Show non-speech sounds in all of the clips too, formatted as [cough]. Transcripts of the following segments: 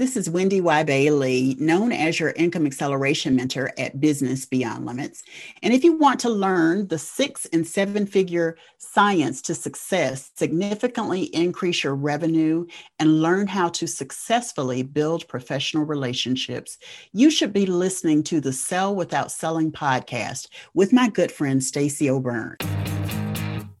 This is Wendy Y. Bailey, known as your income acceleration mentor at Business Beyond Limits. And if you want to learn the six and seven figure science to success, significantly increase your revenue, and learn how to successfully build professional relationships, you should be listening to the Sell Without Selling podcast with my good friend, Stacey O'Byrne.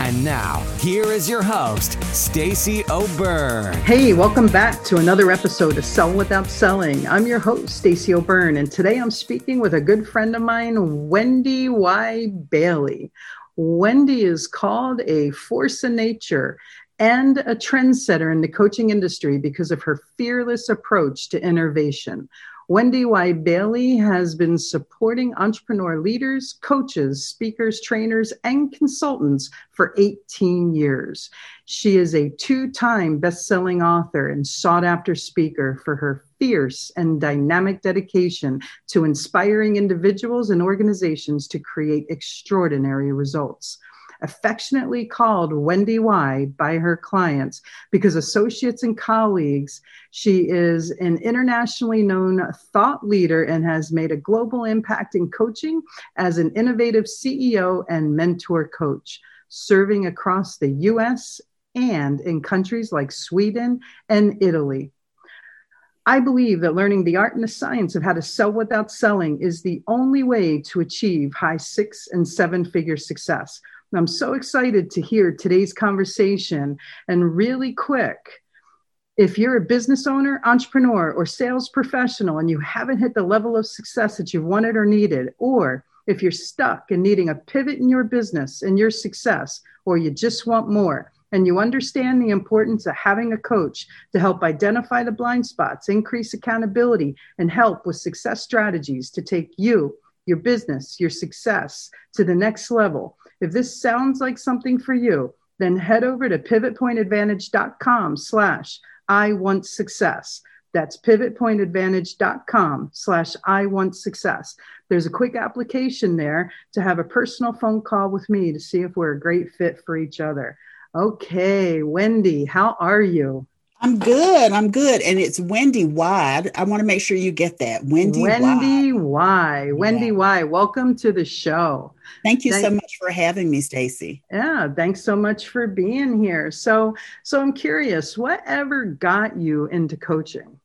And now, here is your host, Stacey O'Byrne. Hey, welcome back to another episode of Sell Without Selling. I'm your host, Stacey O'Byrne, and today I'm speaking with a good friend of mine, Wendy Y. Bailey. Wendy is called a force of nature and a trendsetter in the coaching industry because of her fearless approach to innovation. Wendy Y. Bailey has been supporting entrepreneur leaders, coaches, speakers, trainers, and consultants for 18 years. She is a two time best selling author and sought after speaker for her fierce and dynamic dedication to inspiring individuals and organizations to create extraordinary results affectionately called Wendy Y by her clients because associates and colleagues. She is an internationally known thought leader and has made a global impact in coaching as an innovative CEO and mentor coach, serving across the US and in countries like Sweden and Italy. I believe that learning the art and the science of how to sell without selling is the only way to achieve high six and seven figure success. I'm so excited to hear today's conversation. And really quick, if you're a business owner, entrepreneur, or sales professional and you haven't hit the level of success that you've wanted or needed, or if you're stuck and needing a pivot in your business and your success, or you just want more, and you understand the importance of having a coach to help identify the blind spots, increase accountability, and help with success strategies to take you, your business, your success to the next level, if this sounds like something for you, then head over to pivotpointadvantage.com slash I want success. That's pivotpointadvantage.com slash I want success. There's a quick application there to have a personal phone call with me to see if we're a great fit for each other. Okay, Wendy, how are you? I'm good. I'm good. And it's Wendy Wide. I want to make sure you get that. Wendy Wendy Y. Wendy yeah. Y. Welcome to the show. Thank you Thank- so much for having me, Stacey. Yeah, thanks so much for being here. So so I'm curious, whatever got you into coaching?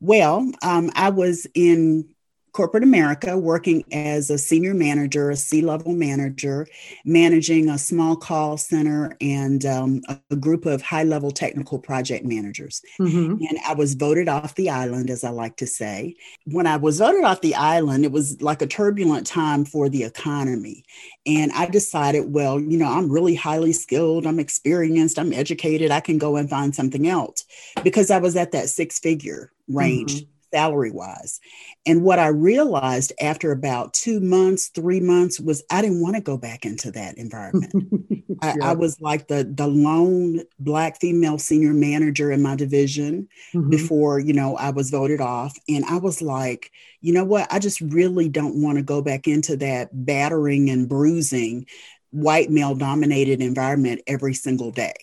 Well, um, I was in corporate America, working as a senior manager, a C level manager, managing a small call center and um, a, group of high level technical project managers. Mm-hmm. And I was voted off the island, as I like to say. When I was voted off the island, it was like a turbulent time for the economy. And I decided, well, you know, I'm really highly skilled, I'm experienced, I'm educated, I can go and find something else because I was at that six figure range. Mm-hmm salary wise. And what I realized after about two months, three months was I didn't want to go back into that environment. yeah. [laughs] I, I, was like the the lone black female senior manager in my division mm-hmm. before, you know, I was voted off. And I was like, you know what? I just really don't want to go back into that battering and bruising white male dominated environment every single day.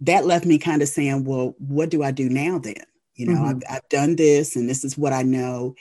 That left me kind of saying, well, what do I do now then? You know, mm-hmm. I've, I've done this and this is what I know.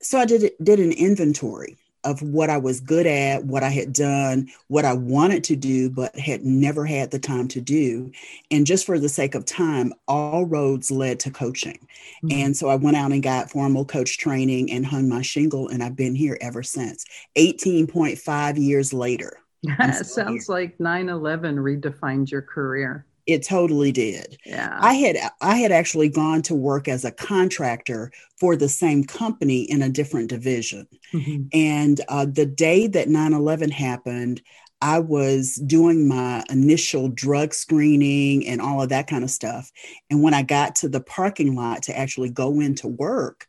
So I did, did an inventory of what I was good at, what I had done, what I wanted to do, but had never had the time to do. And just for the sake of time, all roads led to coaching. Mm-hmm. And so I went out and got formal coach training and hung my shingle, and I've been here ever since. 18.5 years later. [laughs] That sounds here. like 9 11 redefined your career. It totally did. Yeah. I had I had actually gone to work as a contractor for the same company in a different division. Mm-hmm. And uh, the day that 9/11 happened, I was doing my initial drug screening and all of that kind of stuff. And when I got to the parking lot to actually go into work,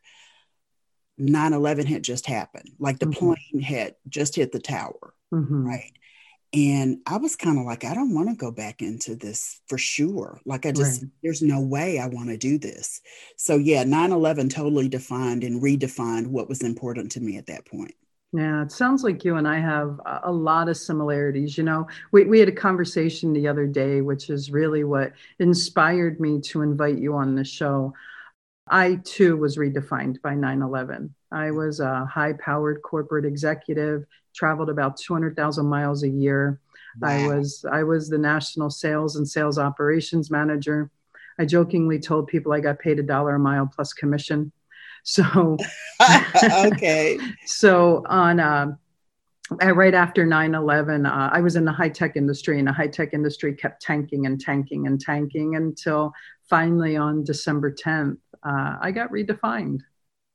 9 11 had just happened. Like the mm-hmm. plane had just hit the tower. Mm-hmm. Right. And I was kind of like, I don't want to go back into this for sure. Like, I just, right. there's no way I want to do this. So, yeah, 9 11 totally defined and redefined what was important to me at that point. Yeah, it sounds like you and I have a lot of similarities. You know, we, we had a conversation the other day, which is really what inspired me to invite you on the show. I too was redefined by 9 11. I was a high powered corporate executive, traveled about 200,000 miles a year. Wow. I was I was the national sales and sales operations manager. I jokingly told people I got paid a dollar a mile plus commission. [laughs] So, [laughs] okay. [laughs] so on, uh, right after 9 11, uh, I was in the high tech industry, and the high tech industry kept tanking and tanking and tanking until finally on December 10th, uh, I got redefined.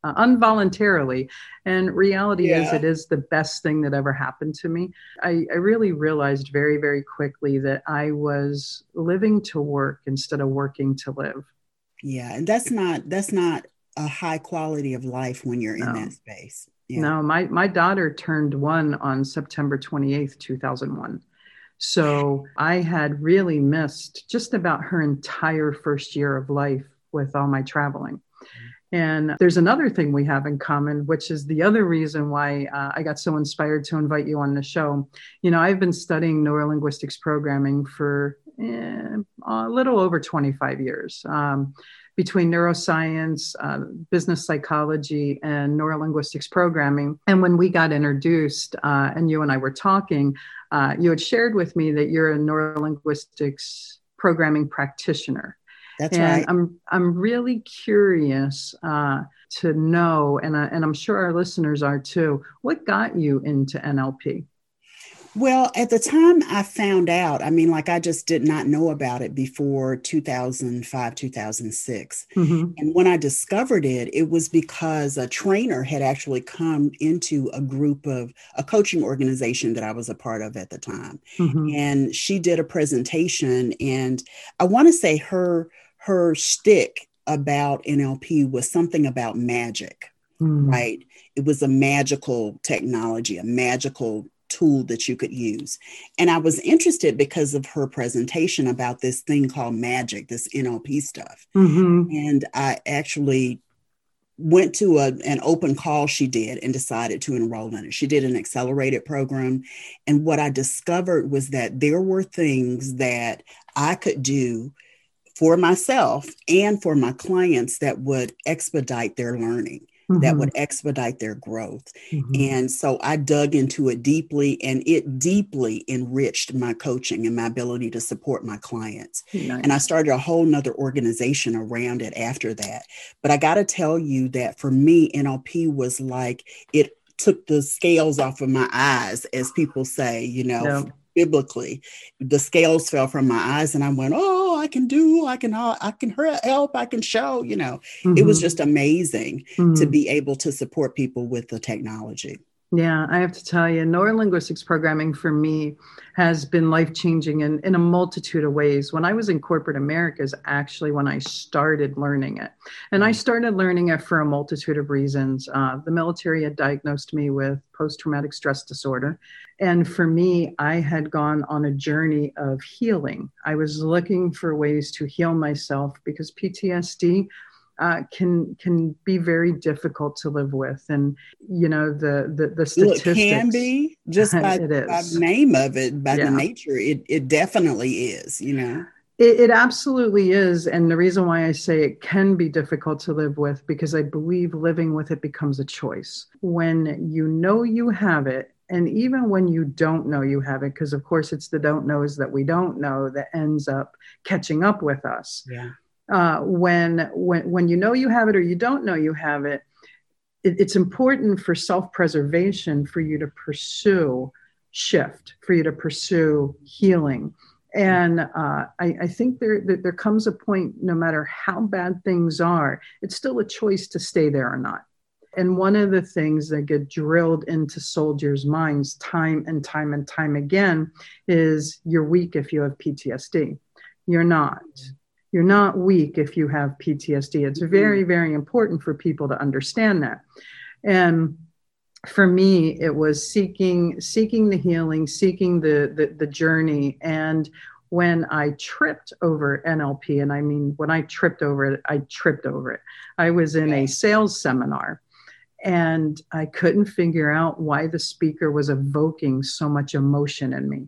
Uh, involuntarily. And reality yeah. is, it is the best thing that ever happened to me. I, I, really realized very, very quickly that I was living to work instead of working to live. Yeah, and that's not that's not a high quality of life when you're in no. that space. Yeah. No, my my daughter turned one on September 28th, 2001. So I had really missed just about her entire first year of life with all my traveling. And there's another thing we have in common, which is the other reason why uh, I got so inspired to invite you on the show. You know, I've been studying neurolinguistics programming for eh, a little over 25 years. Um, between neuroscience, uh, business psychology, and neurolinguistics programming. And when we got introduced, uh, and you and I were talking, uh, you had shared with me that you're a neurolinguistics programming practitioner. That's and right. I'm I'm really curious uh, to know, and I, and I'm sure our listeners are too. What got you into NLP? Well, at the time I found out, I mean, like I just did not know about it before 2005, 2006. Mm-hmm. And when I discovered it, it was because a trainer had actually come into a group of a coaching organization that I was a part of at the time. Mm-hmm. And she did a presentation, and I want to say her her shtick about NLP was something about magic, mm. right? It was a magical technology, a magical tool that you could use. And I was interested because of her presentation about this thing called magic, this NLP stuff. Mm-hmm. And I actually went to a, an open call she did and decided to enroll in it. She did an accelerated program. And what I discovered was that there were things that I could do for myself and for my clients that would expedite their learning mm-hmm. that would expedite their growth. Mm-hmm. And so I dug into it deeply, and it deeply enriched my coaching and my ability to support my clients. Nice. And I started a whole nother organization around it after that. But I got to tell you that for me, NLP was like it took the scales off of my eyes, as people say, you know biblically. The scales fell from my eyes, and I went, "Oh, I can do, I can, I can help, I can show." You know, mm-hmm. it was mm-hmm. just amazing mm-hmm. to be able to support people with the technology. Yeah, I have to tell you, neurolinguistics programming for me has been life changing in, in a multitude of ways. When I was in corporate America, is actually when I started learning it. And I mm. started learning it for a multitude of reasons. Uh, the military had diagnosed me with post traumatic stress disorder. And for me, I had gone on a journey of healing. I was looking for ways to heal myself because PTSD uh, can can be very difficult to live with, and you know the the, the statistics it can be just [laughs] by, by name of it, by yeah. the nature. It it definitely is. You know. It, it, absolutely is. And the reason why I say it can be difficult to live with, because I believe living with it becomes a choice. When you know you have it, and even when you don't know you have it, because of course it's the don't knows that we don't know that ends up catching up with us. Yeah uh, when when when you know you have it or you don't know you have it, it it's important for self-preservation for you to pursue shift, for you to pursue healing. And uh, I, I, think there, there comes a point, no matter how bad things are, it's still a choice to stay there or not. And one of the things that get drilled into soldiers' minds time and time and time again is you're weak if you have PTSD. You're not you're not weak if you have PTSD. It's mm-hmm. very, very important for people to understand that. And for me it was seeking seeking the healing seeking the, the the journey and when i tripped over nlp and i mean when i tripped over it i tripped over it i was in a sales seminar and i couldn't figure out why the speaker was evoking so much emotion in me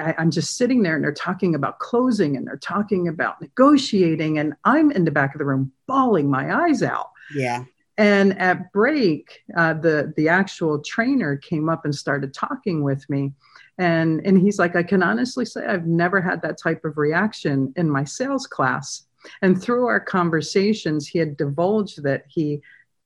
I, i'm just sitting there and they're talking about closing and they're talking about negotiating and i'm in the back of the room bawling my eyes out. Yeah. And at break, uh, the the actual trainer came up and started talking with me, and and he's like, I can honestly say I've never had that type of reaction in my sales class. And through our conversations, he had divulged that he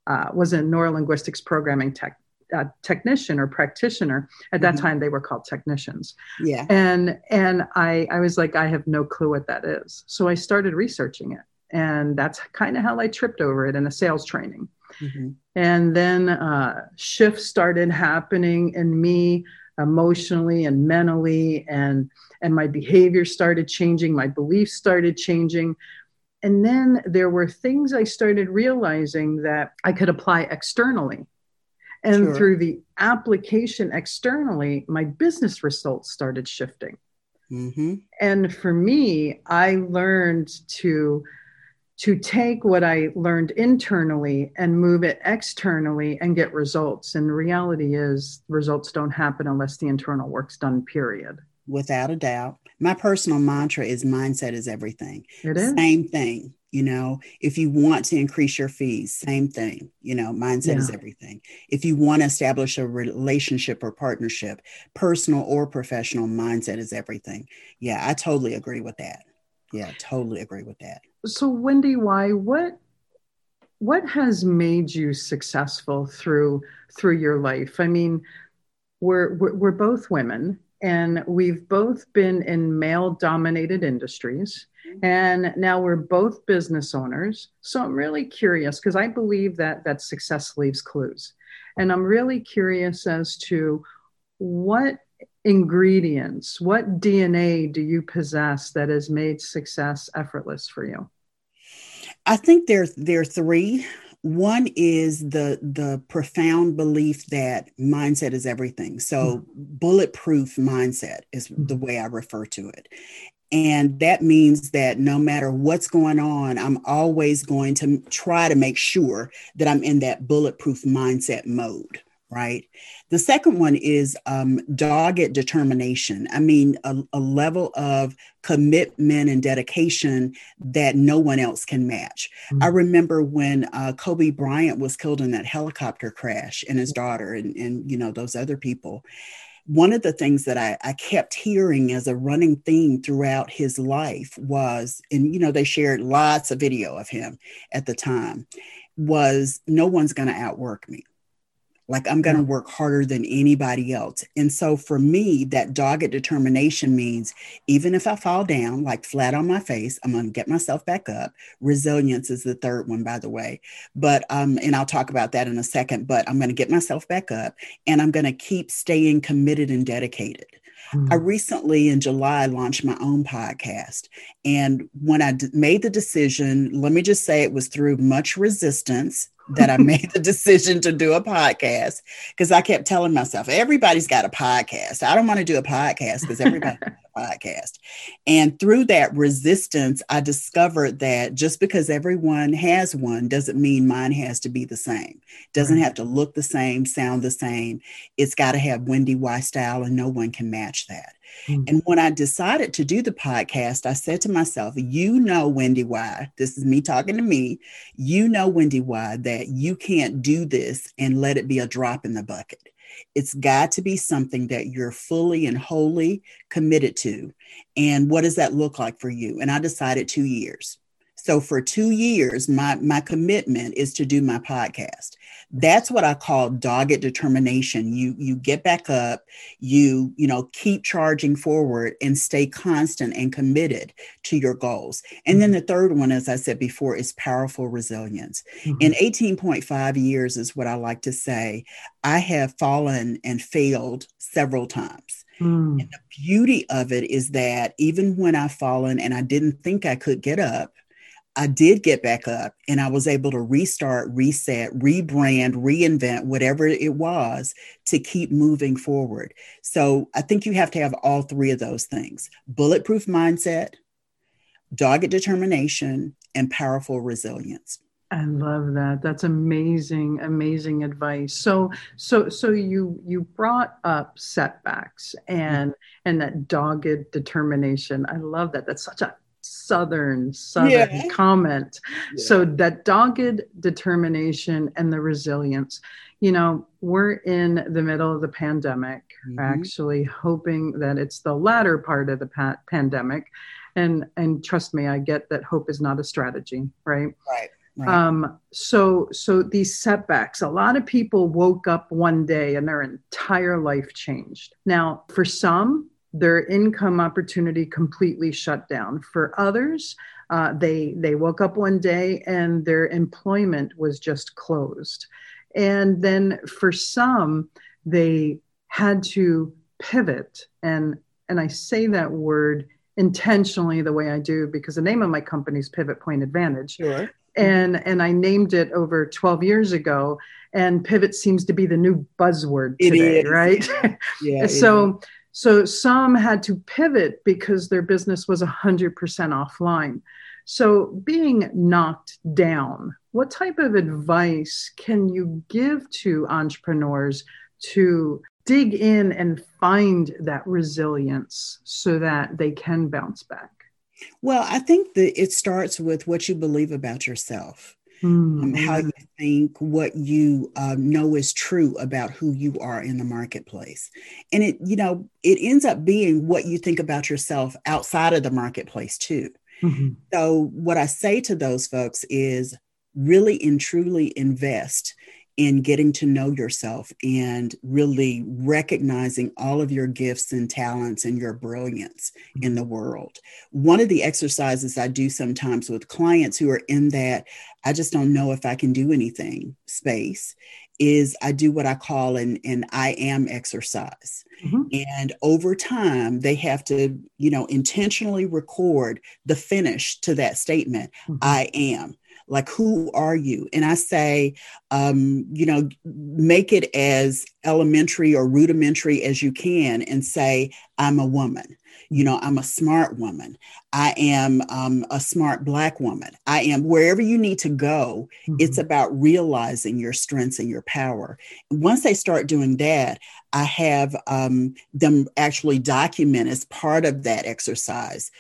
uh, was a neurolinguistics programming tech, uh, technician or practitioner. At that mm-hmm. time, they were called technicians. Yeah. And and I I was like, I have no clue what that is. So I started researching it, and that's kind of how I tripped over it in a sales training. Mm-hmm. And then uh, shifts started happening in me emotionally and mentally, and and my behavior started changing. My beliefs started changing. And then there were things I started realizing that I could apply externally. And sure. through the application externally, my business results started shifting. Mm-hmm. And for me, I learned to to take what I learned internally and move it externally and get results. And the reality is, results don't happen unless the internal work's done, period. Without a doubt. My personal mantra is mindset is everything. It is. Same thing. You know, if you want to increase your fees, same thing. You know, mindset yeah. is everything. If you want to establish a relationship or partnership, personal or professional, mindset is everything. Yeah, I totally agree with that. Yeah, totally agree with that so wendy Y what what has made you successful through through your life i mean we're we're, we're both women and we've both been in male dominated industries and now we're both business owners so i'm really curious because i believe that that success leaves clues and i'm really curious as to what ingredients, what DNA do you possess that has made success effortless for you? I think there, there are three. One is the the profound belief that mindset is everything. So mm-hmm. bulletproof mindset is mm-hmm. the way I refer to it. And that means that no matter what's going on, I'm always going to try to make sure that I'm in that bulletproof mindset mode right? The second one is um, dogged determination. I mean, a, a, level of commitment and dedication that no one else can match. Mm-hmm. I remember when uh, Kobe Bryant was killed in that helicopter crash and his daughter and, and you know, those other people. One of the things that I, I kept hearing as a running theme throughout his life was, and you know, they shared lots of video of him at the time, was no one's going to outwork me like I'm going to work harder than anybody else. And so for me, that dogged determination means even if I fall down, like flat on my face, I'm going to get myself back up. Resilience is the third one, by the way. But, um, and I'll talk about that in a second, but I'm going to get myself back up and I'm going to keep staying committed and dedicated. I hmm. recently in July launched my own podcast. And when I d- made the decision, let me just say it was through much resistance that I [laughs] made the decision to do a podcast because I kept telling myself, everybody's got a podcast. I don't want to do a podcast because everybody has [laughs] a podcast. And through that resistance, I discovered that just because everyone has one doesn't mean mine has to be the same. Doesn't right. have to look the same, sound the same. It's got to have Wendy Y style, and no one can match that. Mm-hmm. And when I decided to do the podcast, I said to myself, You know, Wendy Y this is me talking to me. You know, Wendy Y that you can't do this and let it be a drop in the bucket. It's got to be something that you're fully and wholly committed to. And what does that look like for you? And I decided two years. So for two years, my, my commitment is to do my podcast. That's what I call dogged determination. You you get back up, you you know keep charging forward and stay constant and committed to your goals. And mm-hmm. then the third one, as I said before, is powerful resilience. Mm-hmm. In 18.5 years is what I like to say. I have fallen and failed several times. Mm. And the beauty of it is that even when I've fallen and I didn't think I could get up, I did get back up and I was able to restart, reset, rebrand, reinvent whatever it was to keep moving forward. So I think you have to have all three of those things bulletproof mindset, dogged determination, and powerful resilience. I love that. That's amazing, amazing advice. So, so, so you you brought up setbacks and mm-hmm. and that dogged determination. I love that. That's such a southern southern yeah. comment. Yeah. So that dogged determination and the resilience. You know, we're in the middle of the pandemic. Mm-hmm. Actually, hoping that it's the latter part of the pa- pandemic, and and trust me, I get that hope is not a strategy, right? Right Right. Um, so, so these setbacks, a lot of people woke up one day and their entire life changed. Now, for some, their income opportunity completely shut down. For others, uh, they they woke up one day and their employment was just closed. And then for some, they had to pivot and and I say that word intentionally the way I do because the name of my company is Pivot Point Advantage. Sure and and I named it over 12 years ago. And pivot seems to be the new buzzword today, right? Yeah. [laughs] so so some had to pivot because their business was 100% offline. So being knocked down, what type of advice can you give to entrepreneurs to dig in and find that resilience so that they can bounce back? Well, I think that it starts with what you believe about yourself. Mm-hmm. Um, how you think, what you uh, know is true about who you are in the marketplace. And it, you know, it ends up being what you think about yourself outside of the marketplace, too. Mm-hmm. So, what I say to those folks is really and truly invest in getting to know yourself and really recognizing all of your gifts and talents and your brilliance in mm-hmm. the world. One of the exercises I do sometimes with clients who are in that, I just don't know if I can do anything space is I do what I call an, an I am exercise. Mm-hmm. And over time, they have to, you know, intentionally record the finish to that statement mm-hmm. I am like who are you? And i say um, you know make it as elementary or rudimentary as you can and say i'm a woman. You know i'm a smart woman. I am um, a smart black woman. I am wherever you need to go mm-hmm. it's about realizing your strengths and your power. Once they start doing that i have um, them actually document as part of that exercise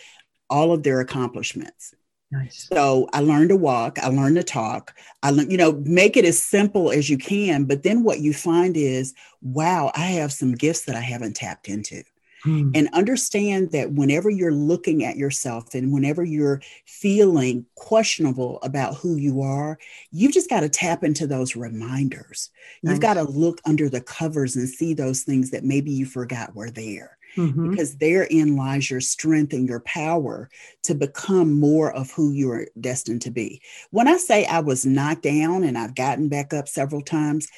all of their accomplishments Nice. So I learned to walk, I learned to talk. I learned, you know, make it as simple as you can. But then what you find is, wow, I have some gifts that I haven't tapped into. Hmm. And understand that whenever you're looking at yourself and whenever you're feeling questionable about who you are, you've just got to tap into those reminders. Nice. You've got to look under the covers and see those things that maybe you forgot were there mm-hmm. because therein lies your strength and your power to become more of who you're destined to be. When I say I was knocked down and I've gotten back up several times,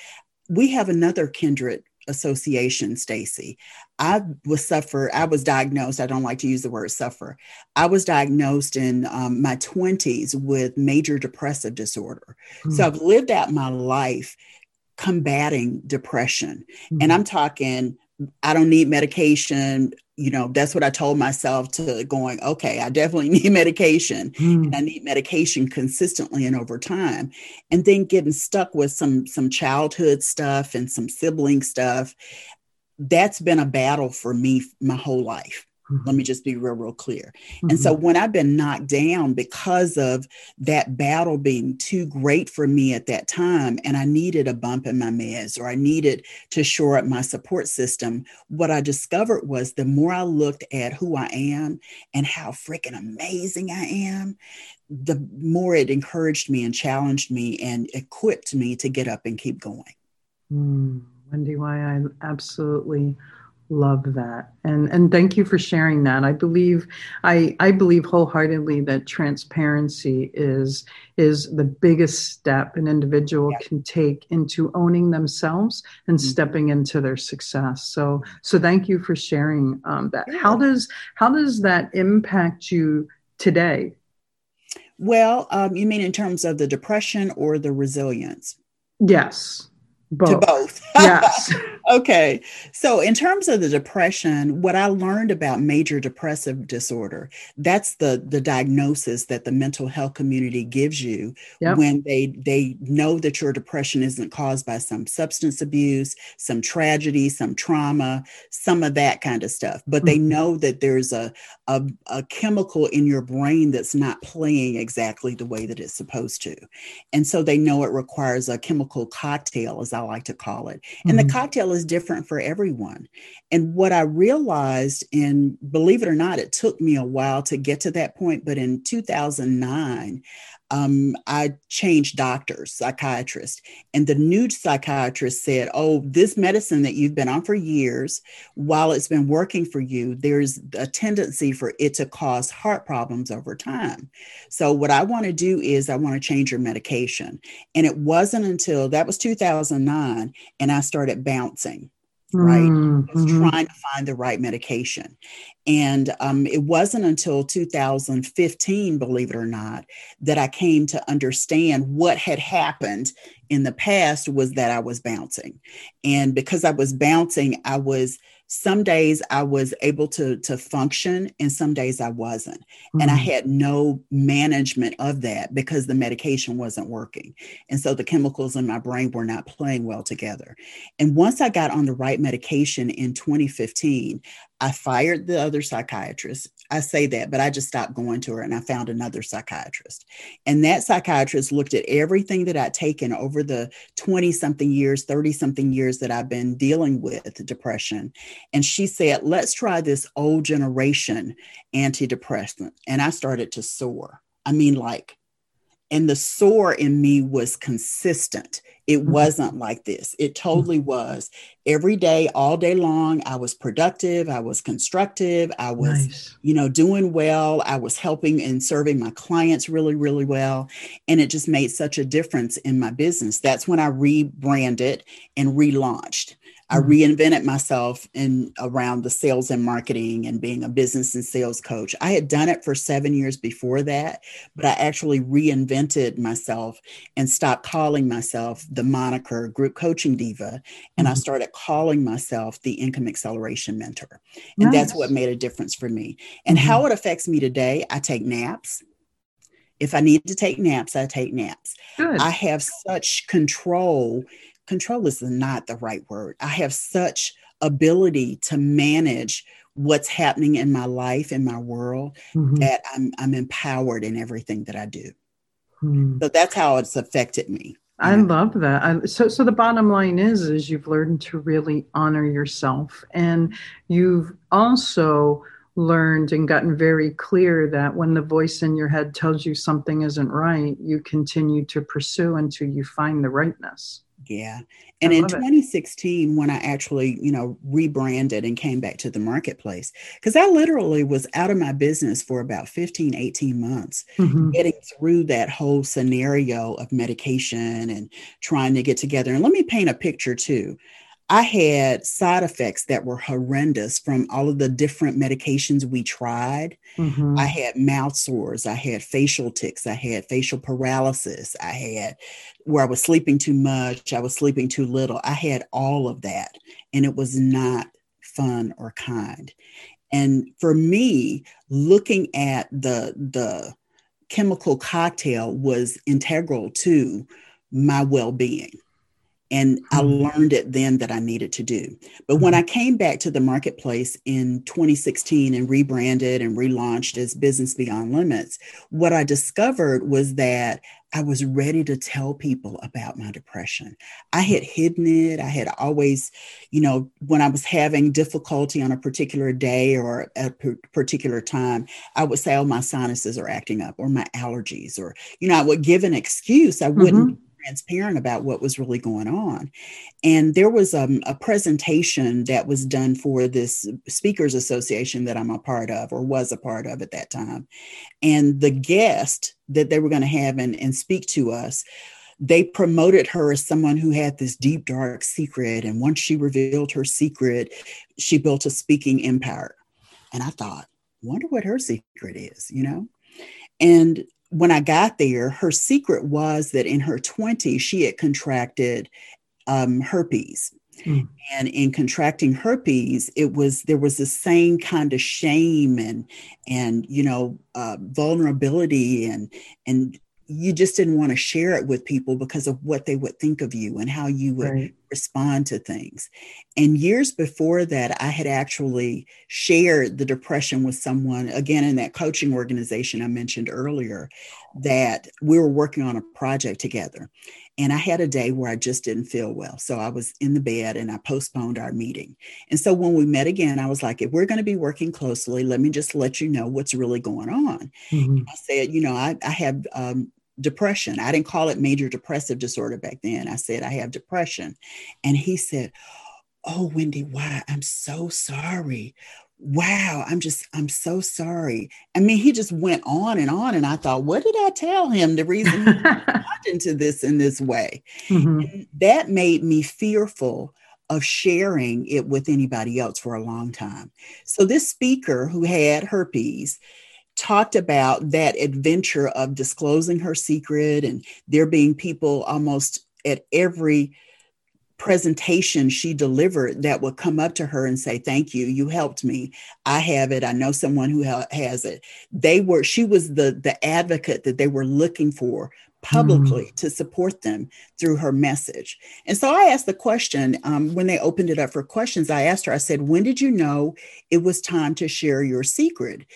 we have another kindred association stacey i was suffer i was diagnosed i don't like to use the word suffer i was diagnosed in um, my 20s with major depressive disorder mm-hmm. so i've lived out my life combating depression mm-hmm. and i'm talking I don't need medication. You know, that's what I told myself to going, okay, I definitely [laughs] need medication mm. and I need medication consistently and over time. And then getting stuck with some some childhood stuff and some sibling stuff. That's been a battle for me my whole life. Mm-hmm. Let me just be real, real clear. Mm-hmm. And so when I've been knocked down because of that battle being too great for me at that time, and I needed a bump in my meds or I needed to shore up my support system, what I discovered was the more I looked at who I am and how freaking amazing I am, the more it encouraged me and challenged me and equipped me to get up and keep going. Mm, Wendy, Y I absolutely love that and and thank you for sharing that i believe i i believe wholeheartedly that transparency is is the biggest step an individual yeah. can take into owning themselves and mm-hmm. stepping into their success so so thank you for sharing um, that yeah. how does how does that impact you today Well, um, you mean in terms of the depression or the resilience? Yes. Both. To both. Yes. [laughs] okay. So, in terms of the depression, what I learned about major depressive disorder, that's the the diagnosis that the mental health community gives you yep. when they they know that your depression isn't caused by some substance abuse, some tragedy, some trauma, some of that kind of stuff. But mm-hmm. they know that there's a, a a chemical in your brain that's not playing exactly the way that it's supposed to. And so they know it requires a chemical cocktail, as I like to call it. And mm-hmm. the cocktail is different for everyone. And what I realized, and believe it or not, it took me a while to get to that point, but in 2009, um, I changed doctors, psychiatrists, and the new psychiatrist said, Oh, this medicine that you've been on for years, while it's been working for you, there's a tendency for it to cause heart problems over time. So, what I want to do is I want to change your medication. And it wasn't until that was 2009, and I started bouncing right? Mm-hmm. trying to find the right medication. And um, it wasn't until 2015, believe it or not, that I came to understand what had happened in the past was that I was bouncing. And because I was bouncing, I was some days I was able to to function and some days I wasn't. Mm-hmm. And I mm. had no management of that because the medication wasn't working. And so the chemicals in my brain were not playing well together. And once I got on the right medication in 2015, I fired the other psychiatrist. I say that, but I just stopped going to her and I found another psychiatrist. And that psychiatrist looked at everything that I'd taken over the 20 something years, 30 something years that I've been dealing with depression. And she said, let's try this old generation antidepressant. And I started to soar. I mean, like, and the soar in me was consistent. It mm-hmm. wasn't like this. It totally mm-hmm. was. Every day, all day long, I was productive. I was constructive. I was, nice. you know, doing well. I was helping and serving my clients really, really well. And it just made such a difference in my business. That's when I rebranded and relaunched. I mm-hmm. reinvented myself in around the sales and marketing and being a business and sales coach. I had done it for seven years before that, but I actually reinvented myself and stopped calling myself the moniker group coaching diva. And mm-hmm. I started calling myself the income acceleration mentor. And nice. that's what made a difference for me. And mm-hmm. how it affects me today, I take naps. If I need to take naps, I take naps. Good. I have such control control is not the right word. I have such ability to manage what's happening in my life in my world mm-hmm. that I'm I'm empowered in everything that I do. Mm. So that's how it's affected me. I love that. I, so, so the bottom line is, is you've learned to really honor yourself, and you've also learned and gotten very clear that when the voice in your head tells you something isn't right, you continue to pursue until you find the rightness. Yeah. And in 2016, it. when I actually, you know, rebranded and came back to the marketplace, because I literally was out of my business for about 15, 18 months, mm-hmm. getting through that whole scenario of medication and trying to get together. And let me paint a picture too. I had side effects that were horrendous from all of the different medications we tried. Mm-hmm. I had mouth sores, I had facial tics, I had facial paralysis, I had where I was sleeping too much, I was sleeping too little. I had all of that, and it was not fun or kind. And for me, looking at the the chemical cocktail was integral to my well-being and I hmm. learned it then that I needed to do. But when hmm. I came back to the marketplace in 2016 and rebranded and relaunched as Business Beyond Limits, what I discovered was that I was ready to tell people about my depression. I had hidden it. I had always, you know, when I was having difficulty on a particular day or a particular time, I would say, oh, my sinuses are acting up or my allergies, or, you know, I would give an excuse. I wouldn't. Mm-hmm transparent about what was really going on. And there was um, a presentation that was done for this Speakers Association that I'm a part of or was a part of at that time. And the guest that they were going to have and, and speak to us they promoted her as someone who had this deep, dark secret. And once she revealed her secret, she built a speaking empire. And I thought, wonder what her secret is, you know? And when I got there, her secret was that in her 20s, she had contracted um, herpes. Mm. And in contracting herpes, it was there was the same kind of shame and and you know uh, vulnerability and and you just didn't want to share it with people because of what they would think of you and how you would right. Respond to things. And years before that, I had actually shared the depression with someone, again, in that coaching organization I mentioned earlier, that we were working on a project together. And I had a day where I just didn't feel well. So I was in the bed and I postponed our meeting. And so when we met again, I was like, if we're going to be working closely, let me just let you know what's really going on. Mm-hmm. I said, you know, I, I have um, depression. I didn't call it major depressive disorder back then. I said, I have depression. And he said, Oh, Wendy, Y? I'm so sorry. Wow, I'm just, I'm so sorry. I mean, he just went on and on. And I thought, what did I tell him? The reason he [laughs] got into this in this way. Mm-hmm. That made me fearful of sharing it with anybody else for a long time. So, this speaker who had herpes talked about that adventure of disclosing her secret and there being people almost at every presentation she delivered that would come up to her and say thank you. You helped me. I have it. I know someone who ha- has it. They were she was the the advocate that they were looking for publicly mm. to support them through her message. And so i asked the question um, when they opened it up for questions i asked her i said when did you know it was time to share your secret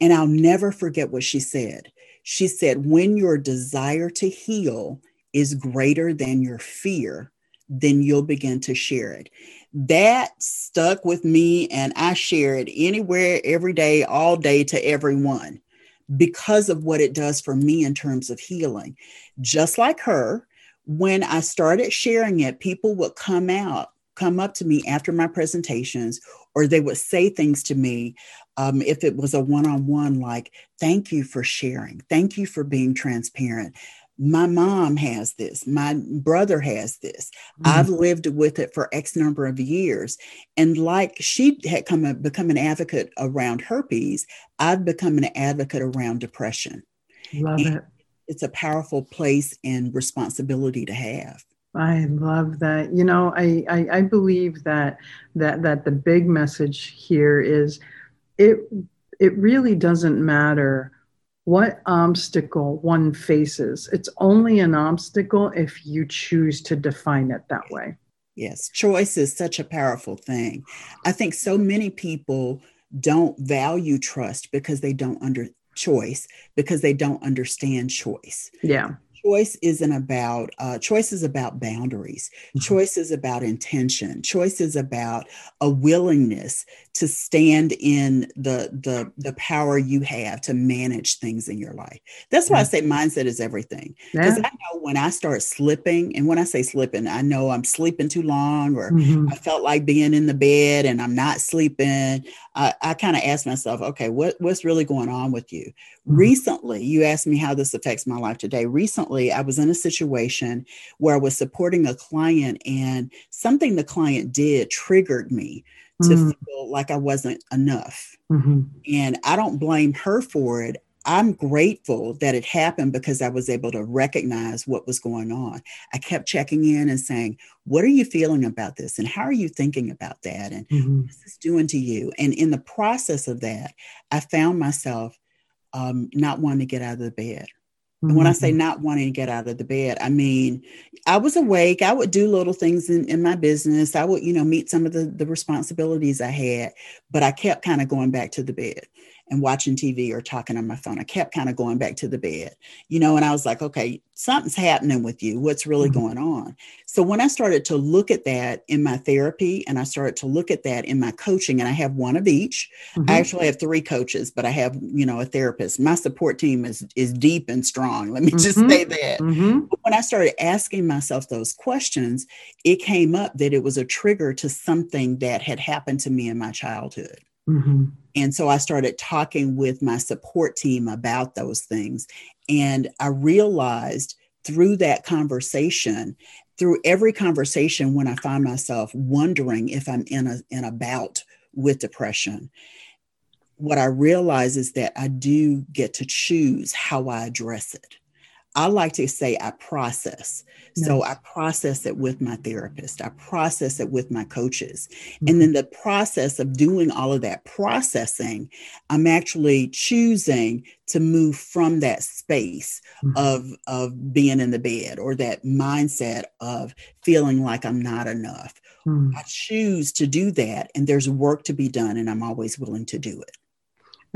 and I'll never forget what she said. She said, When your desire to heal is greater than your fear, then you'll begin to share it. That stuck with me, and I share it anywhere, every day, all day to everyone because of what it does for me in terms of healing. Just like her, when I started sharing it, people would come out, come up to me after my presentations, or they would say things to me um, if it was a one-on-one like thank you for sharing. Thank you for being transparent. My mom has this. My brother has this. Mm-hmm. i've lived with it for x number of years. And like she had come become an advocate around herpes. I've become an advocate around depression. Love and it. it's a powerful place and responsibility to have. I love that. You know, I, I, I believe that that that the big message here is it it really doesn't matter what obstacle one faces. It's only an obstacle if you choose to define it that way. Yes, choice is such a powerful thing. I think so many people don't value trust because they don't under choice because they don't understand choice. Yeah choice isn't about uh, choice is about boundaries mm-hmm. choice is about intention choice is about a willingness to stand in the the the power you have to manage things in your life that's why i say mindset is everything because yeah. i know when i start slipping and when i say slipping i know i'm sleeping too long or mm-hmm. i felt like being in the bed and i'm not sleeping i, I kind of ask myself okay what, what's really going on with you mm-hmm. recently you asked me how this affects my life today recently recently I was in a situation where I was supporting a client and something the client did triggered me to mm. feel like I wasn't enough. Mm-hmm. And I don't blame her for it. I'm grateful that it happened because I was able to recognize what was going on. I kept checking in and saying, What are you feeling about this? And how are you thinking about that? And mm-hmm. what's this doing to you? And in the process of that, I found myself um, not wanting to get out of the bed. And when I say mm-hmm. not wanting to get out of the bed, I mean, I was awake. I would do little things in, in my business. I would, you know, meet some of the, the responsibilities I had, but I kept kind of going back to the bed and watching TV or talking on my phone. I kept kind of going back to the bed, you know, and I was like, okay, something's happening with you. What's really mm-hmm. going on? So when I started to look at that in my therapy and I started to look at that in my coaching, and I have one of each. Mm-hmm. I actually have three coaches, but I have, you know, a therapist. My support team is is deep and strong. Let me mm-hmm. just say that. Mm-hmm. when I started asking myself those questions, it came up that it was a trigger to something that had happened to me in my childhood. Mm-hmm. And so I started talking with my support team about those things. And I realized through that conversation, through every conversation, when I find myself wondering if I'm in a, in a bout with depression, what I realize is that I do get to choose how I address it. I like to say I process. Nice. So I process it with my therapist, I process it with my coaches. Mm-hmm. And then the process of doing all of that processing, I'm actually choosing to move from that space mm-hmm. of, of being in the bed or that mindset of feeling like I'm not enough. Mm-hmm. I choose to do that, and there's work to be done, and I'm always willing to do it.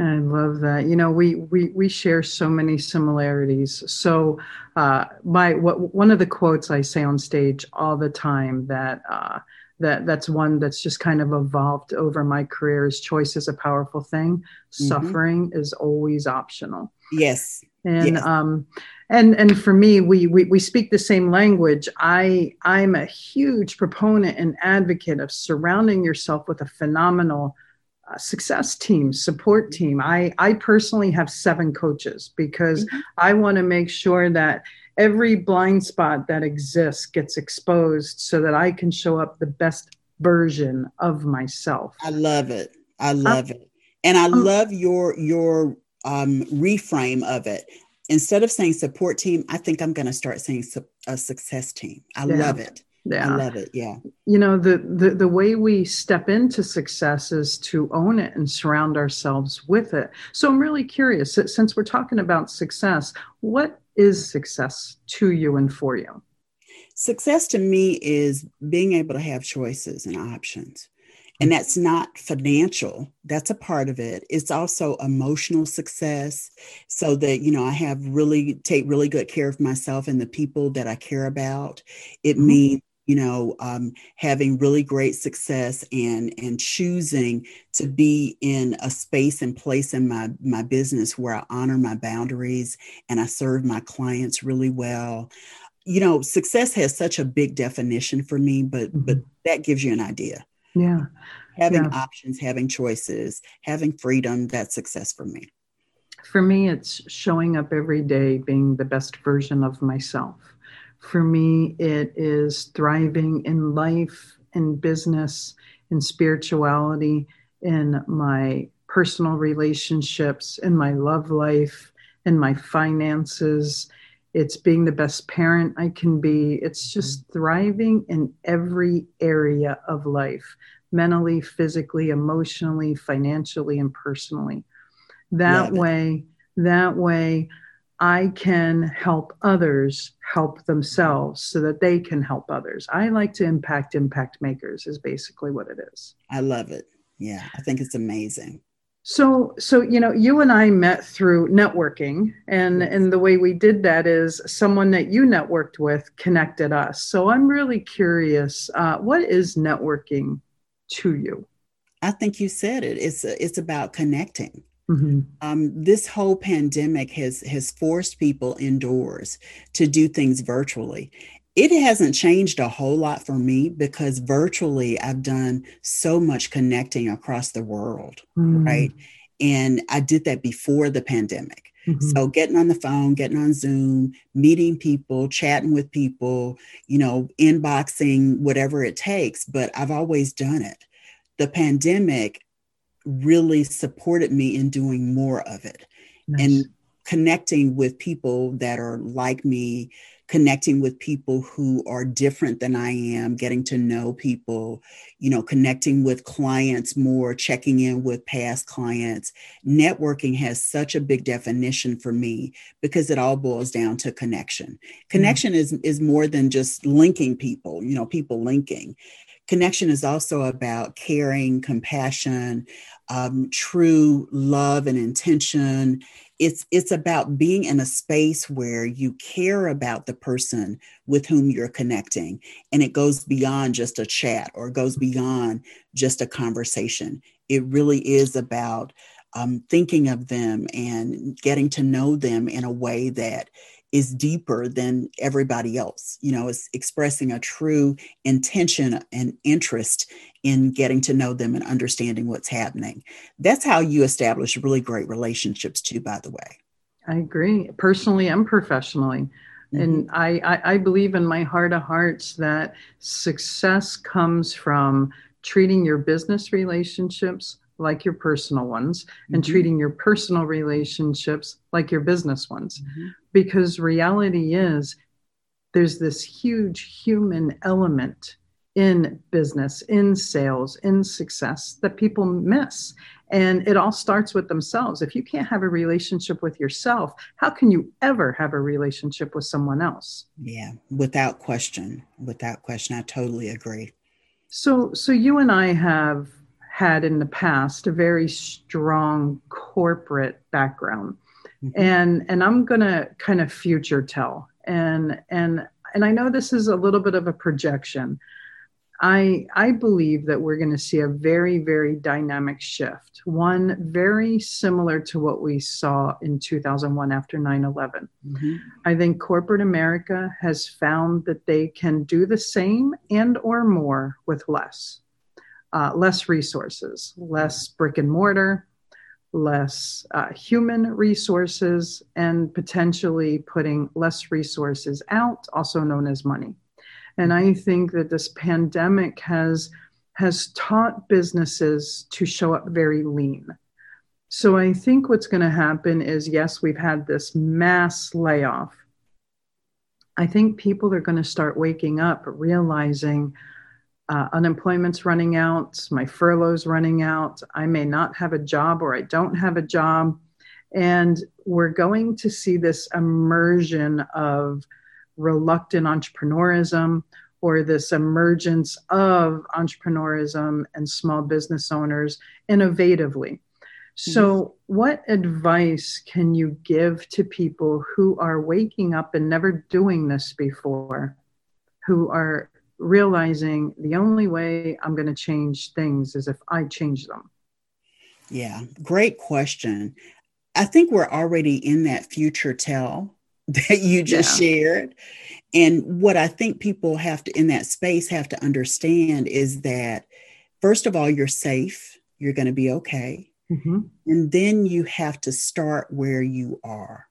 I love that. You know, we we we share so many similarities. So, uh, my what one of the quotes I say on stage all the time that uh, that that's one that's just kind of evolved over my career is choice is a powerful thing. Mm-hmm. Suffering is always optional. Yes. And yes. um, and and for me, we, we we speak the same language. I I'm a huge proponent and advocate of surrounding yourself with a phenomenal success team, support mm-hmm. team. I, I personally have seven coaches because mm-hmm. I want to make sure that every blind spot that exists gets exposed so that I can show up the best version of myself. I love it. I love it. And I um, love your your um, reframe of it. Instead of saying support team, I think I'm going to start saying su- a success team. I yeah. love it. Yeah. I love it. Yeah. You know, the, the the way we step into success is to own it and surround ourselves with it. So I'm really curious, since we're talking about success, what is success to you and for you? Success to me is being able to have choices and options. And that's not financial. That's a part of it. It's also emotional success so that, you know, I have really take really good care of myself and the people that I care about. It mm-hmm. means you know um, having really great success and and choosing to be in a space and place in my my business where i honor my boundaries and i serve my clients really well. You know success has such a big definition for me but but mm-hmm. that gives you an idea. Yeah. Having yeah. options having choices having freedom that's success for me. For me it's showing up every day being the best version of myself for me, it is thriving in life, in business, in spirituality, in my personal relationships, in my love life, in my finances. It's being the best parent I can be. It's just mm-hmm. thriving in every area of life mentally, physically, emotionally, financially, and personally. That way, that way, I can help others help themselves so that they can help others. I like to impact impact makers is basically what it is. I love it. Yeah, I think it's amazing. So so you know, you and I met through networking and yes. and the way we did that is someone that you networked with connected us. So I'm really curious, uh, what is networking to you? I think you said it. It's it's about connecting Mm-hmm. Um, this whole pandemic has has forced people indoors to do things virtually. It hasn't changed a whole lot for me because virtually I've done so much connecting across the world, mm-hmm. right? And I did that before the pandemic. Mm-hmm. So getting on the phone, getting on Zoom, meeting people, chatting with people, you know, inboxing, whatever it takes. But I've always done it. The pandemic really supported me in doing more of it nice. and connecting with people that are like me, connecting with people who are different than I am, getting to know people, you know, connecting with clients more, checking in with past clients. Networking has such a big definition for me because it all boils down to connection. Connection mm. is is more than just linking people, you know, people linking. Connection is also about caring, compassion, um, true love and intention. It's it's about being in a space where you care about the person with whom you're connecting, and it goes beyond just a chat or goes beyond just a conversation. It really is about um, thinking of them and getting to know them in a way that is deeper than everybody else. You know, is expressing a true intention and interest in getting to know them and understanding what's happening. That's how you establish really great relationships, too, by the way. I agree, personally and professionally. Mm-hmm. And I, I, I believe in my heart of hearts that success comes from treating your business relationships like your personal ones mm-hmm. and treating your personal relationships like your business ones. Mm-hmm. Because reality is, there's this huge human element in business, in sales, in success that people miss. And it all starts with themselves. If you can't have a relationship with yourself, how can you ever have a relationship with someone else? Yeah, without question. Without question. I totally agree. So so you and I have had in the past a very strong corporate background. Mm-hmm. And and I'm going to kind of future tell. And and and I know this is a little bit of a projection, I, I believe that we're going to see a very, very dynamic shift, one very similar to what we saw in 2001 after 9 11. Mm-hmm. I think corporate America has found that they can do the same and or more with less. Uh, less resources, less brick and mortar, less uh, human resources, and potentially putting less resources out, also known as money. And I think that this pandemic has has taught businesses to show up very lean. So I think what's going to happen is yes, we've had this mass layoff. I think people are going to start waking up, realizing uh, unemployment's running out, my furlough's running out, I may not have a job or I don't have a job. And we're going to see this immersion of reluctant entrepreneurism or this emergence of entrepreneurism and small business owners innovatively. So, what advice can you give to people who are waking up and never doing this before, who are realizing the only way I'm going to change things is if I change them? Yeah, great question. I think we're already in that future tell [laughs] that you just yeah. shared. And what I think people have to, in that space, have to understand is that, first of all, you're safe, you're going to be okay. Mm-hmm. And then you have to start where you are.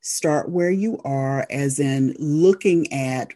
Start where you are, as in looking at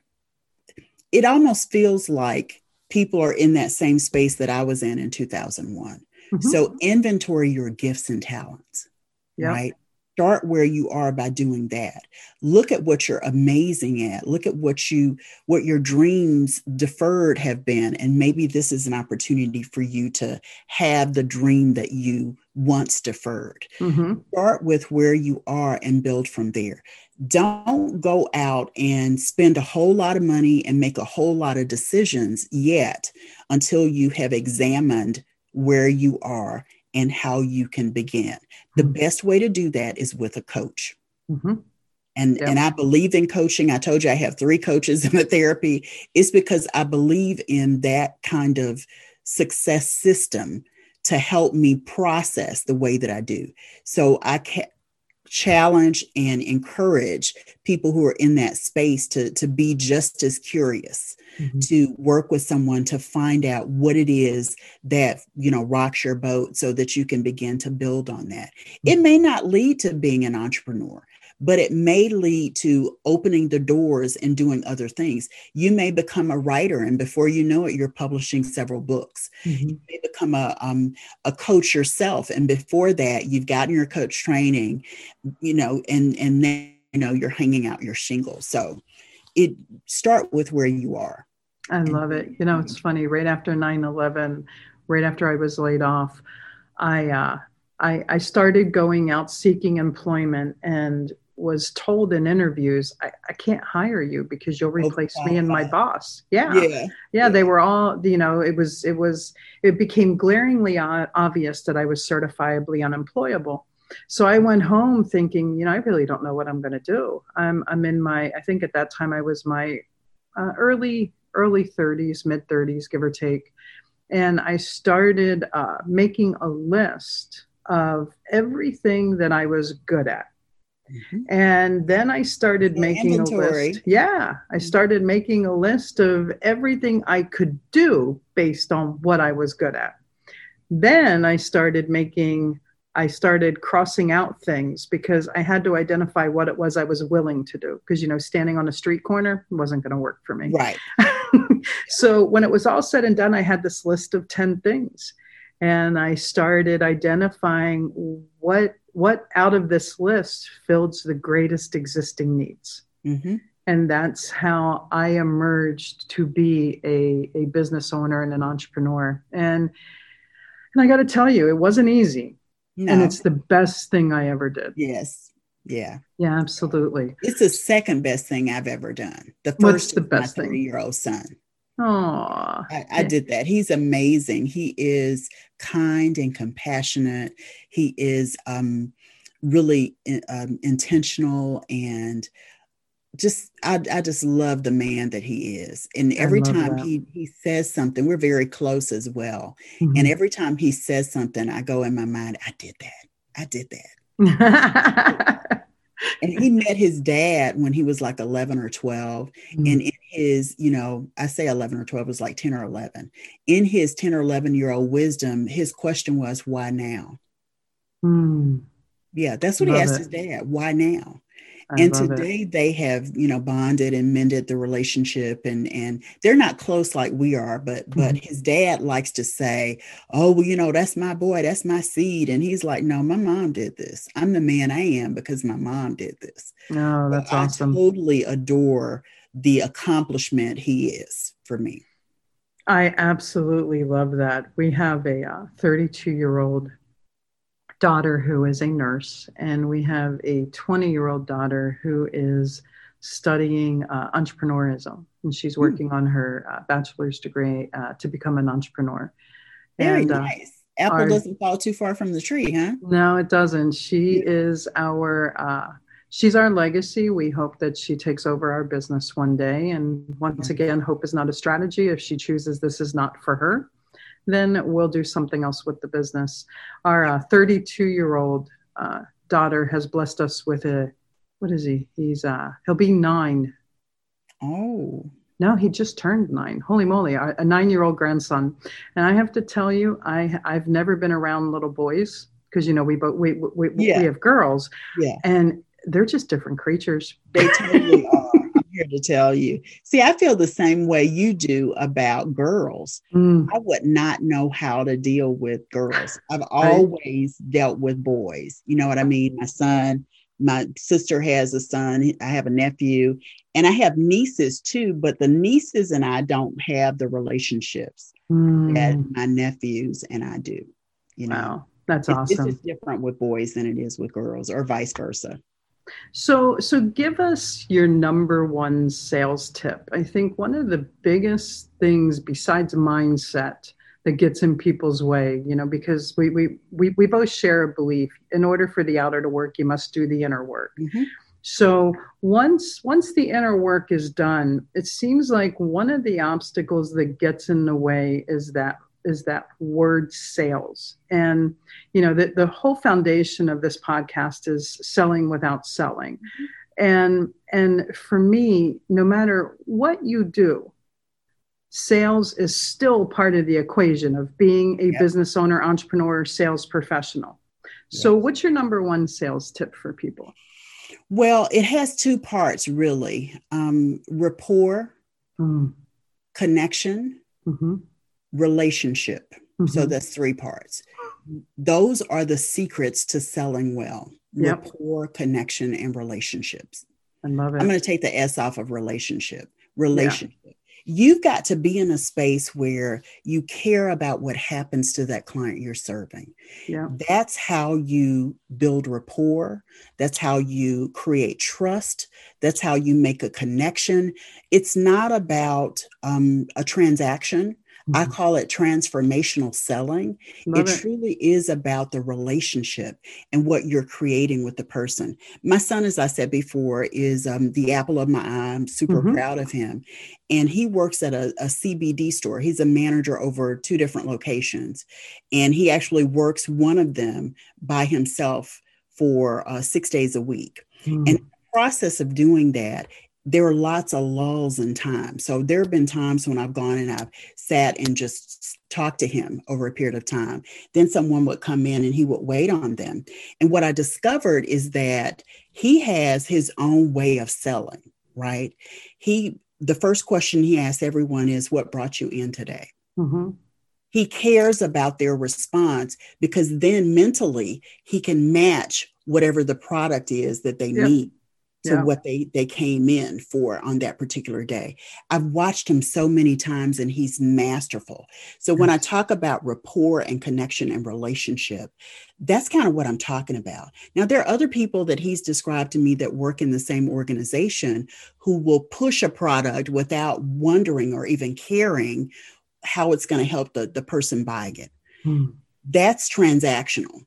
it almost feels like people are in that same space that I was in in 2001. Mm-hmm. So, inventory your gifts and talents, yep. right? start where you are by doing that look at what you're amazing at look at what you what your dreams deferred have been and maybe this is an opportunity for you to have the dream that you once deferred mm-hmm. start with where you are and build from there don't go out and spend a whole lot of money and make a whole lot of decisions yet until you have examined where you are and how you can begin. The mm-hmm. best way to do that is with a coach. Mm-hmm. And, yep. and I believe in coaching. I told you I have three coaches in the therapy. It's because I believe in that kind of success system to help me process the way that I do. So I can challenge and encourage people who are in that space to, to be just as curious mm-hmm. to work with someone to find out what it is that you know rocks your boat so that you can begin to build on that mm-hmm. it may not lead to being an entrepreneur but it may lead to opening the doors and doing other things. You may become a writer, and before you know it, you're publishing several books. Mm-hmm. You may become a um, a coach yourself, and before that, you've gotten your coach training, you know, and and then you know you're hanging out your shingles. So, it start with where you are. I love it. You know, it's funny. Right after 9/11, right after I was laid off, I uh, I, I started going out seeking employment and was told in interviews, I, I can't hire you because you'll replace me and my boss. Yeah. yeah. yeah. Yeah. They were all, you know, it was, it was, it became glaringly obvious that I was certifiably unemployable. So I went home thinking, you know, I really don't know what I'm going to do. I'm, I'm in my, I think at that time I was my uh, early, early 30s, mid 30s, give or take. And I started uh, making a list of everything that I was good at Mm-hmm. And then I started the making inventory. a list. Yeah, I mm-hmm. started making a list of everything I could do based on what I was good at. Then I started making I started crossing out things because I had to identify what it was I was willing to do. Because, you know, standing on a street corner wasn't going to work for me. Right. [laughs] so when it was all said and done, I had this list of 10 things. and I started identifying what what out of this list fills the greatest existing needs. Mm-hmm. And that's how I emerged to be a, a business owner and an entrepreneur. And and I got to tell you, it wasn't easy. No. And it's the best thing I ever did. Yes. Yeah. Yeah, absolutely. It's the second best thing I've ever done. The first What's the best my year old son. Oh, I, I, did that. He's amazing. He is kind and compassionate. He is um, really um, intentional and just I, I just love the man that he is and every time that. he he says something we're very close as well mm-hmm. and every time he says something i go in my mind i did that i did that [laughs] and he met his dad when he was like 11 or 12 mm-hmm. and in his you know i say 11 or 12 was like 10 or 11 in his 10 or 11 year old wisdom his question was why now mm. yeah that's what Love he asked it. his dad why now I and today it. they have you know bonded and mended the relationship and and they're not close like we are but mm-hmm. but his dad likes to say oh well you know that's my boy that's my seed. And he's like no my mom did this. I'm the man i am because my mom did this. No oh, that's awesome. i totally adore the accomplishment he is for me. I absolutely love that. We have a 32 uh, year old daughter who is a nurse, and we have a 20 year old daughter who is studying uh, entrepreneurism, and she's hmm. working mm. on her uh, bachelor's degree uh, to become an entrepreneur. Very and, uh, nice. Apple our, doesn't fall too far from the tree, huh? No, it doesn't. She yeah. is our uh, she's our legacy. We hope that she takes over our business one day. And once again, hope is not a strategy. If she chooses this is not for her, then we'll do something else with the business. Our 32 uh, year old uh, daughter has blessed us with a, what is he? He's, uh, he'll be nine. Oh. No, he just turned nine. Holy moly, a nine year old grandson. And I have to tell you, I, I've never been around little boys because, you know, we, both we, we, yeah. we have girls. Yeah. And they're just different creatures. They totally [laughs] are here to tell you. See, I feel the same way you do about girls. Mm. I would not know how to deal with girls. I've [laughs] always dealt with boys. You know what I mean? My son, my sister has a son, I have a nephew, and I have nieces too, but the nieces and I don't have the relationships mm. that my nephews and I do. You know, wow, that's awesome. It's different with boys than it is with girls, or vice versa. So, so give us your number one sales tip. I think one of the biggest things besides mindset that gets in people's way, you know, because we we we, we both share a belief. In order for the outer to work, you must do the inner work. Mm-hmm. So once once the inner work is done, it seems like one of the obstacles that gets in the way is that is that word sales. And you know the, the whole foundation of this podcast is selling without selling. Mm-hmm. and and for me no matter what you do sales is still part of the equation of being a yep. business owner entrepreneur sales professional. So what's your number one sales tip for people? Well it has two parts really. Um, rapport mm. connection mm-hmm relationship. Mm-hmm. So that's three parts. Those are the secrets to selling well yep. rapport, connection, and relationships. I love it. I'm going to take the S off of relationship. Relationship. Yeah. You've got to be in a space where you care about what happens to that client you're serving. Yeah. That's how you build rapport. That's how you create trust. That's how you make a connection. It's not about um, a transaction. I mm-hmm. call it transformational selling. It, it, truly is about the relationship and what you're creating with the person. My son, as I said before, is um, the apple of my eye. I'm super mm-hmm. proud of him. And he works at a, a CBD store. He's a manager over two different locations. And he actually works one of them by himself for uh, six days a week. Mm. And process of doing that there are lots of lulls in time. So there have been times when I've gone and I've sat and just talked to him over a period of time. Then someone would come in and he would wait on them. And what I discovered is that he has his own way of selling, right? He the first question he asks everyone is what brought you in today? Mm-hmm. he cares about their response because then mentally he can match whatever the product is that they yep. need to yeah. what they they came in for on that particular day. I've watched him so many times and he's masterful. So when I talk about rapport and connection and relationship, that's kind of what I'm talking about. Now there are other people that he's described to me that work in the same organization who will push a product without wondering or even caring how it's going to help the, the person buying it. Hmm. That's transactional.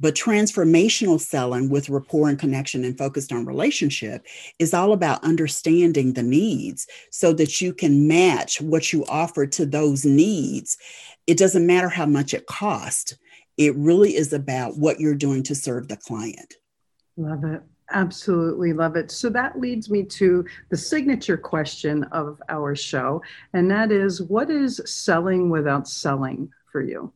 But transformational selling with rapport and connection and focused on relationship is all about understanding the needs so that you can match what you offer to those needs. It doesn't matter how much it costs, it really is about what you're doing to serve the client. Love it. Absolutely love it. So that leads me to the signature question of our show, and that is what is selling without selling for you?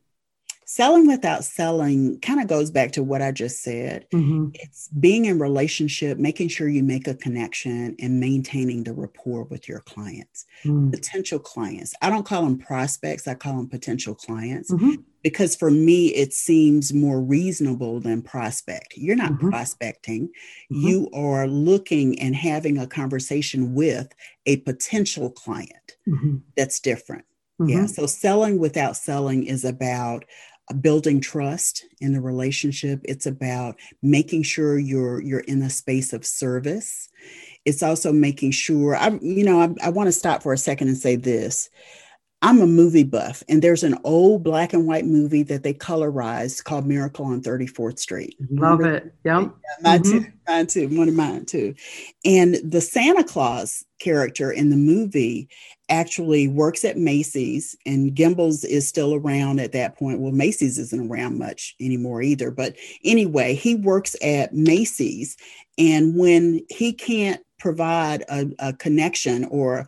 Selling without selling kind of goes back to what I just said. Mm-hmm. It's being in relationship, making sure you make a connection and maintaining the rapport with your clients, mm. potential clients. I don't call them prospects, I call them potential clients. Mm-hmm. Because for me, it seems more reasonable than prospect. You're not mm-hmm. prospecting, mm-hmm. you are looking and having a conversation with a potential client mm-hmm. that's different. Yeah. Mm-hmm. So selling without selling is about building trust in the relationship. It's about making sure you're you're in a space of service. It's also making sure i you know i, I want to stop for a second and say this I'm a movie buff, and there's an old black and white movie that they colorized called Miracle on 34th Street. Love Remember? it. Yep. Yeah, mine mm-hmm. too. Mine too. One of mine too. And the Santa Claus character in the movie actually works at Macy's, and Gimbels is still around at that point. Well, Macy's isn't around much anymore either. But anyway, he works at Macy's, and when he can't provide a, a connection or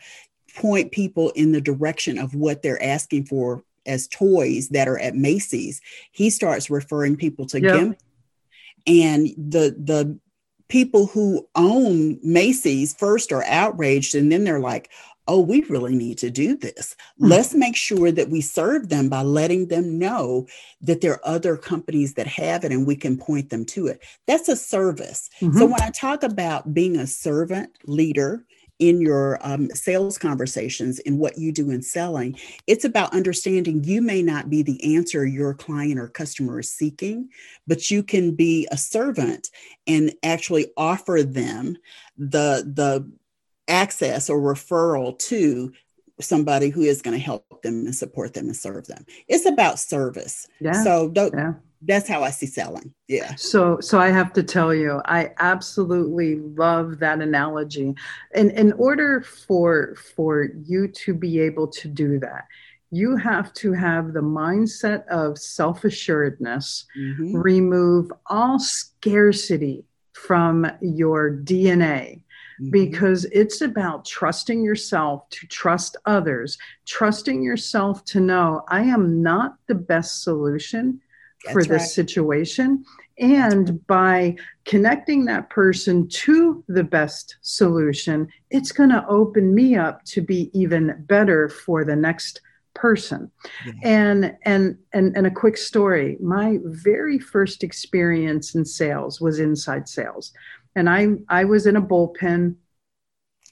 point people in the direction of what they're asking for as toys that are at Macy's, he starts referring people to yep. Gim. And the the people who own Macy's first are outraged and then they're like, oh, we really need to do this. Mm-hmm. Let's make sure that we serve them by letting them know that there are other companies that have it and we can point them to it. That's a service. Mm-hmm. So when I talk about being a servant leader, in your um, sales conversations in what you do in selling, it's about understanding you may not be the answer your client or customer is seeking, but you can be a servant and actually offer them the the access or referral to somebody who is going to help them and support them and serve them. It's about service. Yeah. So yeah that's how I see selling. Yeah. So so I have to tell you, I absolutely love that analogy. And in order for for you to be able to do that, you have to have the mindset of self-assuredness, mm-hmm. remove all scarcity from your DNA. Mm-hmm. Because it's about trusting yourself to trust others, trusting yourself to know I am not the best solution, that's for this right. situation. And by connecting that person to the best solution, it's going to open me up to be even better for the next person. Yeah. And and and and a quick story. My very first experience in sales was inside sales. And I I was in a bullpen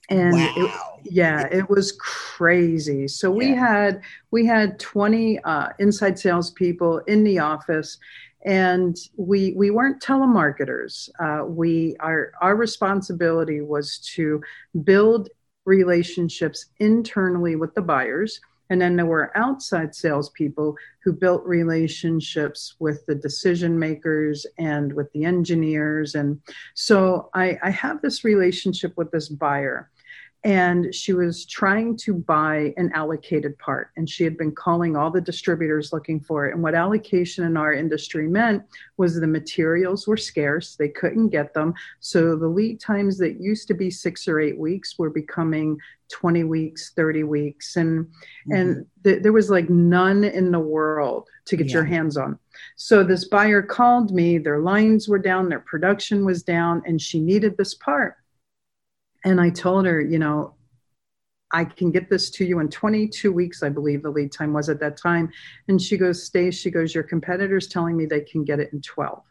and wow. it, yeah it was crazy so yeah. we had we had 20 uh, inside salespeople in the office and we we weren't telemarketers uh, we our our responsibility was to build relationships internally with the buyers and then there were outside salespeople who built relationships with the decision makers and with the engineers. And so I, I have this relationship with this buyer and she was trying to buy an allocated part and she had been calling all the distributors looking for it and what allocation in our industry meant was the materials were scarce they couldn't get them so the lead times that used to be 6 or 8 weeks were becoming 20 weeks 30 weeks and mm-hmm. and th- there was like none in the world to get yeah. your hands on so this buyer called me their lines were down their production was down and she needed this part and I told her, you know, I can get this to you in 22 weeks, I believe the lead time was at that time. And she goes, Stay, she goes, Your competitor's telling me they can get it in 12.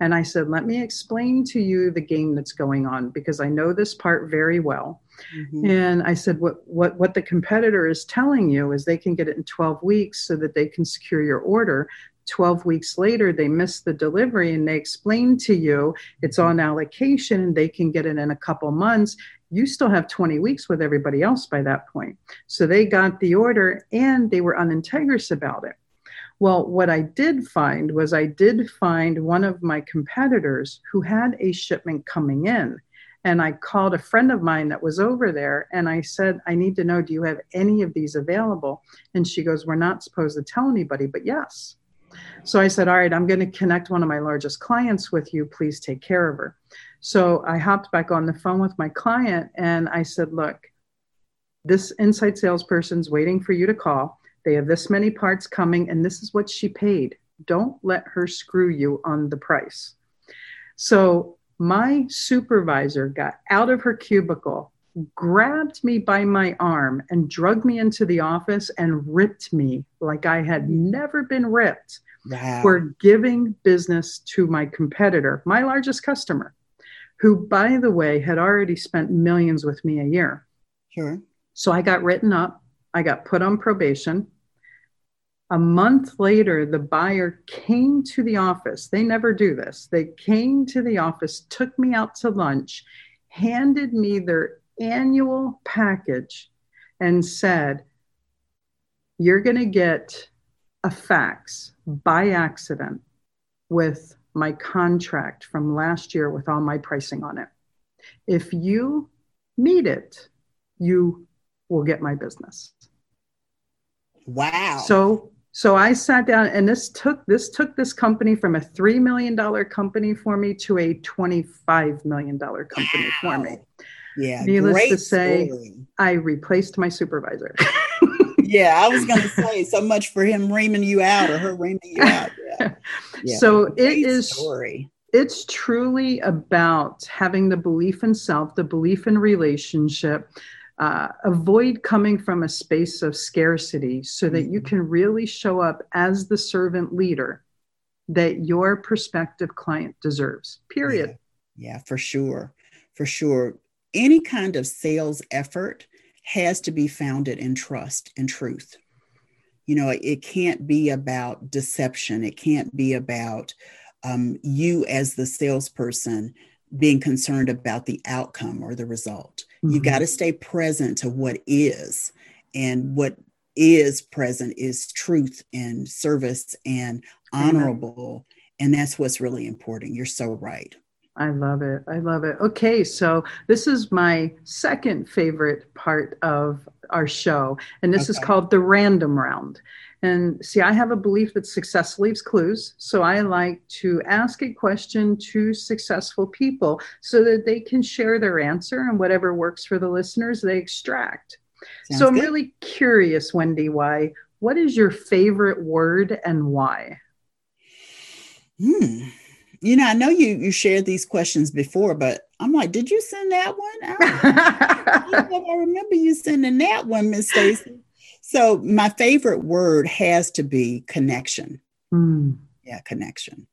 And I said, Let me explain to you the game that's going on because I know this part very well. Mm-hmm. And I said, what, what, what the competitor is telling you is they can get it in 12 weeks so that they can secure your order. 12 weeks later, they miss the delivery and they explain to you it's on allocation and they can get it in a couple months you still have 20 weeks with everybody else by that point. So they got the order and they were unintegrous about it. Well, what I did find was I did find one of my competitors who had a shipment coming in. And I called a friend of mine that was over there and I said, I need to know, do you have any of these available? And she goes, We're not supposed to tell anybody, but yes. So I said, All right, I'm going to connect one of my largest clients with you. Please take care of her. So I hopped back on the phone with my client and I said, Look, this inside salesperson's waiting for you to call. They have this many parts coming, and this is what she paid. Don't let her screw you on the price. So my supervisor got out of her cubicle, grabbed me by my arm, and drugged me into the office and ripped me like I had never been ripped wow. for giving business to my competitor, my largest customer who, by the way, had already spent millions with me a year. Sure. So I got written up, I got put on probation. A month later, the buyer came to the office. They never do this. They came to the office, took me out to lunch, handed me their annual package, and said, You're going to get a fax by accident with my contract from last year with all my pricing on it. If you meet it, you will get my business. Wow. So so I sat down and this took this took this company from a 3 million dollar company for me to a 25 million dollar company wow. for me. Yeah. Needless to say, story. I replaced my supervisor. [laughs] yeah, I was going [laughs] to say so much for him reaming you out or her reaming you out. Yeah. [laughs] yeah. So it is story. It's truly about having the belief in self, the belief in relationship. Uh, avoid coming from a space of scarcity so that you mm-hmm. can really show up as the servant leader that your prospective client deserves. Period. Yeah, yeah for sure. For sure. Any kind of sales effort has to be founded in trust and truth. You know, it can't be about deception. It can't be about um, you as the salesperson being concerned about the outcome or the result. Mm-hmm. You got to stay present to what is. And what is present is truth and service and honorable. Mm-hmm. And that's what's really important. You're so right. I love it. I love it. Okay, so this is my second favorite part of our show, and this okay. is called the random round. And see, I have a belief that success leaves clues. So I like to ask a question to successful people so that they can share their answer and whatever works for the listeners, they extract. Sounds so I'm good. really curious, Wendy, Y? What is your favorite word and why? Hmm you know, I know you you shared these questions before, but I'm like, did you send that one? I, [laughs] I remember you sending that one, Miss Stacey. So my favorite word has to be connection. Mm. Yeah, connection.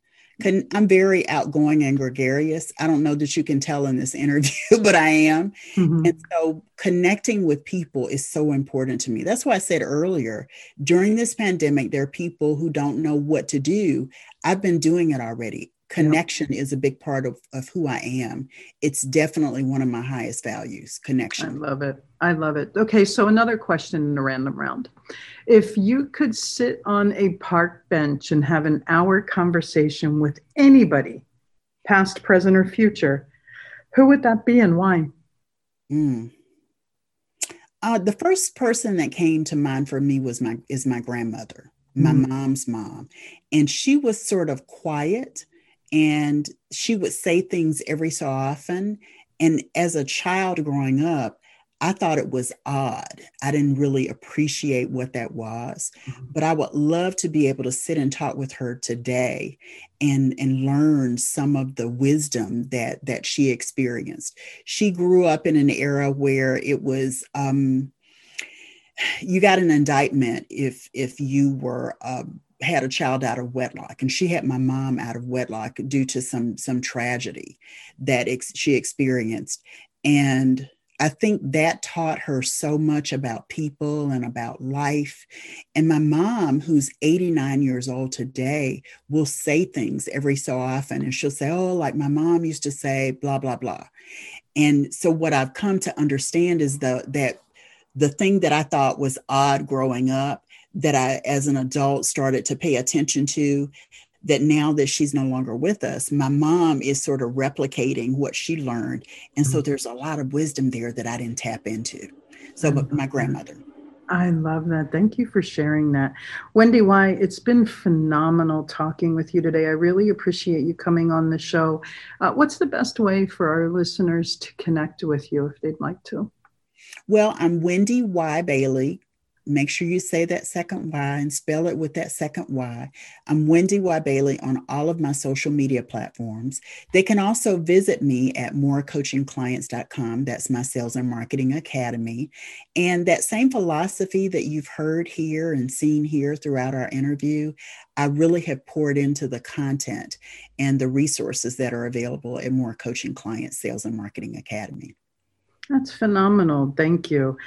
Con- I'm very outgoing and gregarious. I don't know that you can tell in this interview, [laughs] but I am. Mm-hmm. And so connecting with people is so important to me. That's why I said earlier during this pandemic, there are people who don't know what to do. I've been doing it already connection is a big part of, of who I am. It's definitely one of my highest values connection. I love it. I love it. Okay, so another question in the random round. If you could sit on a park bench and have an hour conversation with anybody, past, present, or future, who would that be and why? Mm. Uh, the first person that came to mind for me was my is my grandmother, my mm. mom's mom, and she was sort of quiet and she would say things every so often. And as a child growing up, I thought it was odd. I didn't really appreciate what that was, mm-hmm. but I would love to be able to sit and talk with her today and and learn some of the wisdom that that she experienced. She grew up in an era where it was um [sighs] you got an indictment if if you were um, had a child out of wedlock and she had my mom out of wedlock due to some some tragedy that ex- she experienced and I think that taught her so much about people and about life. And my mom, who's 89 years old today, will say things every so often. And she'll say, Oh, like my mom used to say, blah, blah, blah. And so what I've come to understand is the that the thing that I thought was odd growing up that I as an adult started to pay attention to that now that she's no longer with us, my mom is sort of replicating what she learned. And so mm-hmm. there's a lot of wisdom there that I didn't tap into. So, but my grandmother. I love that. Thank you for sharing that. Wendy Y, it's been phenomenal talking with you today. I really appreciate you coming on the show. Uh, what's the best way for our listeners to connect with you if they'd like to? Well, I'm Wendy Y. Bailey Make sure you say that second Y and spell it with that second Y. I'm Wendy Y. Bailey on all of my social media platforms. They can also visit me at morecoachingclients.com. That's my sales and marketing academy. And that same philosophy that you've heard here and seen here throughout our interview, I really have poured into the content and the resources that are available at More Coaching Clients Sales and Marketing Academy. That's phenomenal. Thank you.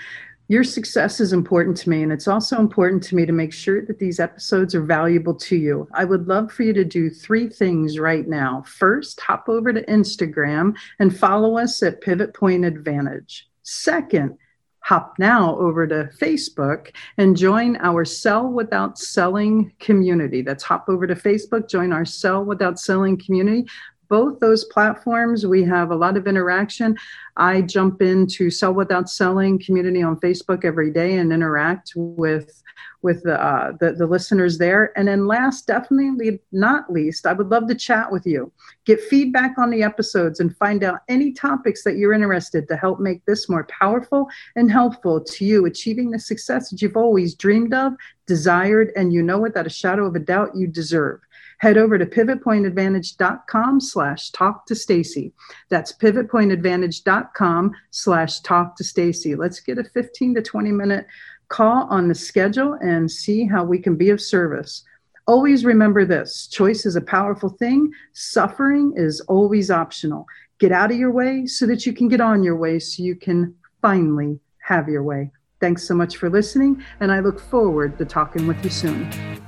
Your success is important to me, and it's also important to me to make sure that these episodes are valuable to you. I would love for you to do three things right now. First, hop over to Instagram and follow us at Pivot Point Advantage. Second, hop now over to Facebook and join our Sell Without Selling community. That's hop over to Facebook, join our Sell Without Selling community both those platforms, we have a lot of interaction. I jump into Sell Without Selling community on Facebook every day and interact with with the, uh, the, the listeners there. And then last, definitely not least, I would love to chat with you, get feedback on the episodes, and find out any topics that you're interested to help make this more powerful and helpful to you achieving the success that you've always dreamed of, desired, and you know without a shadow of a doubt you deserve head over to pivotpointadvantage.com slash talk to Stacey. That's pivotpointadvantage.com slash talk to Stacey. Let's get a 15 to 20 minute call on the schedule and see how we can be of service. Always remember this choice is a powerful thing, suffering is always optional. Get out of your way so that you can get on your way so you can finally have your way. Thanks so much for listening, and I look forward to talking with you soon.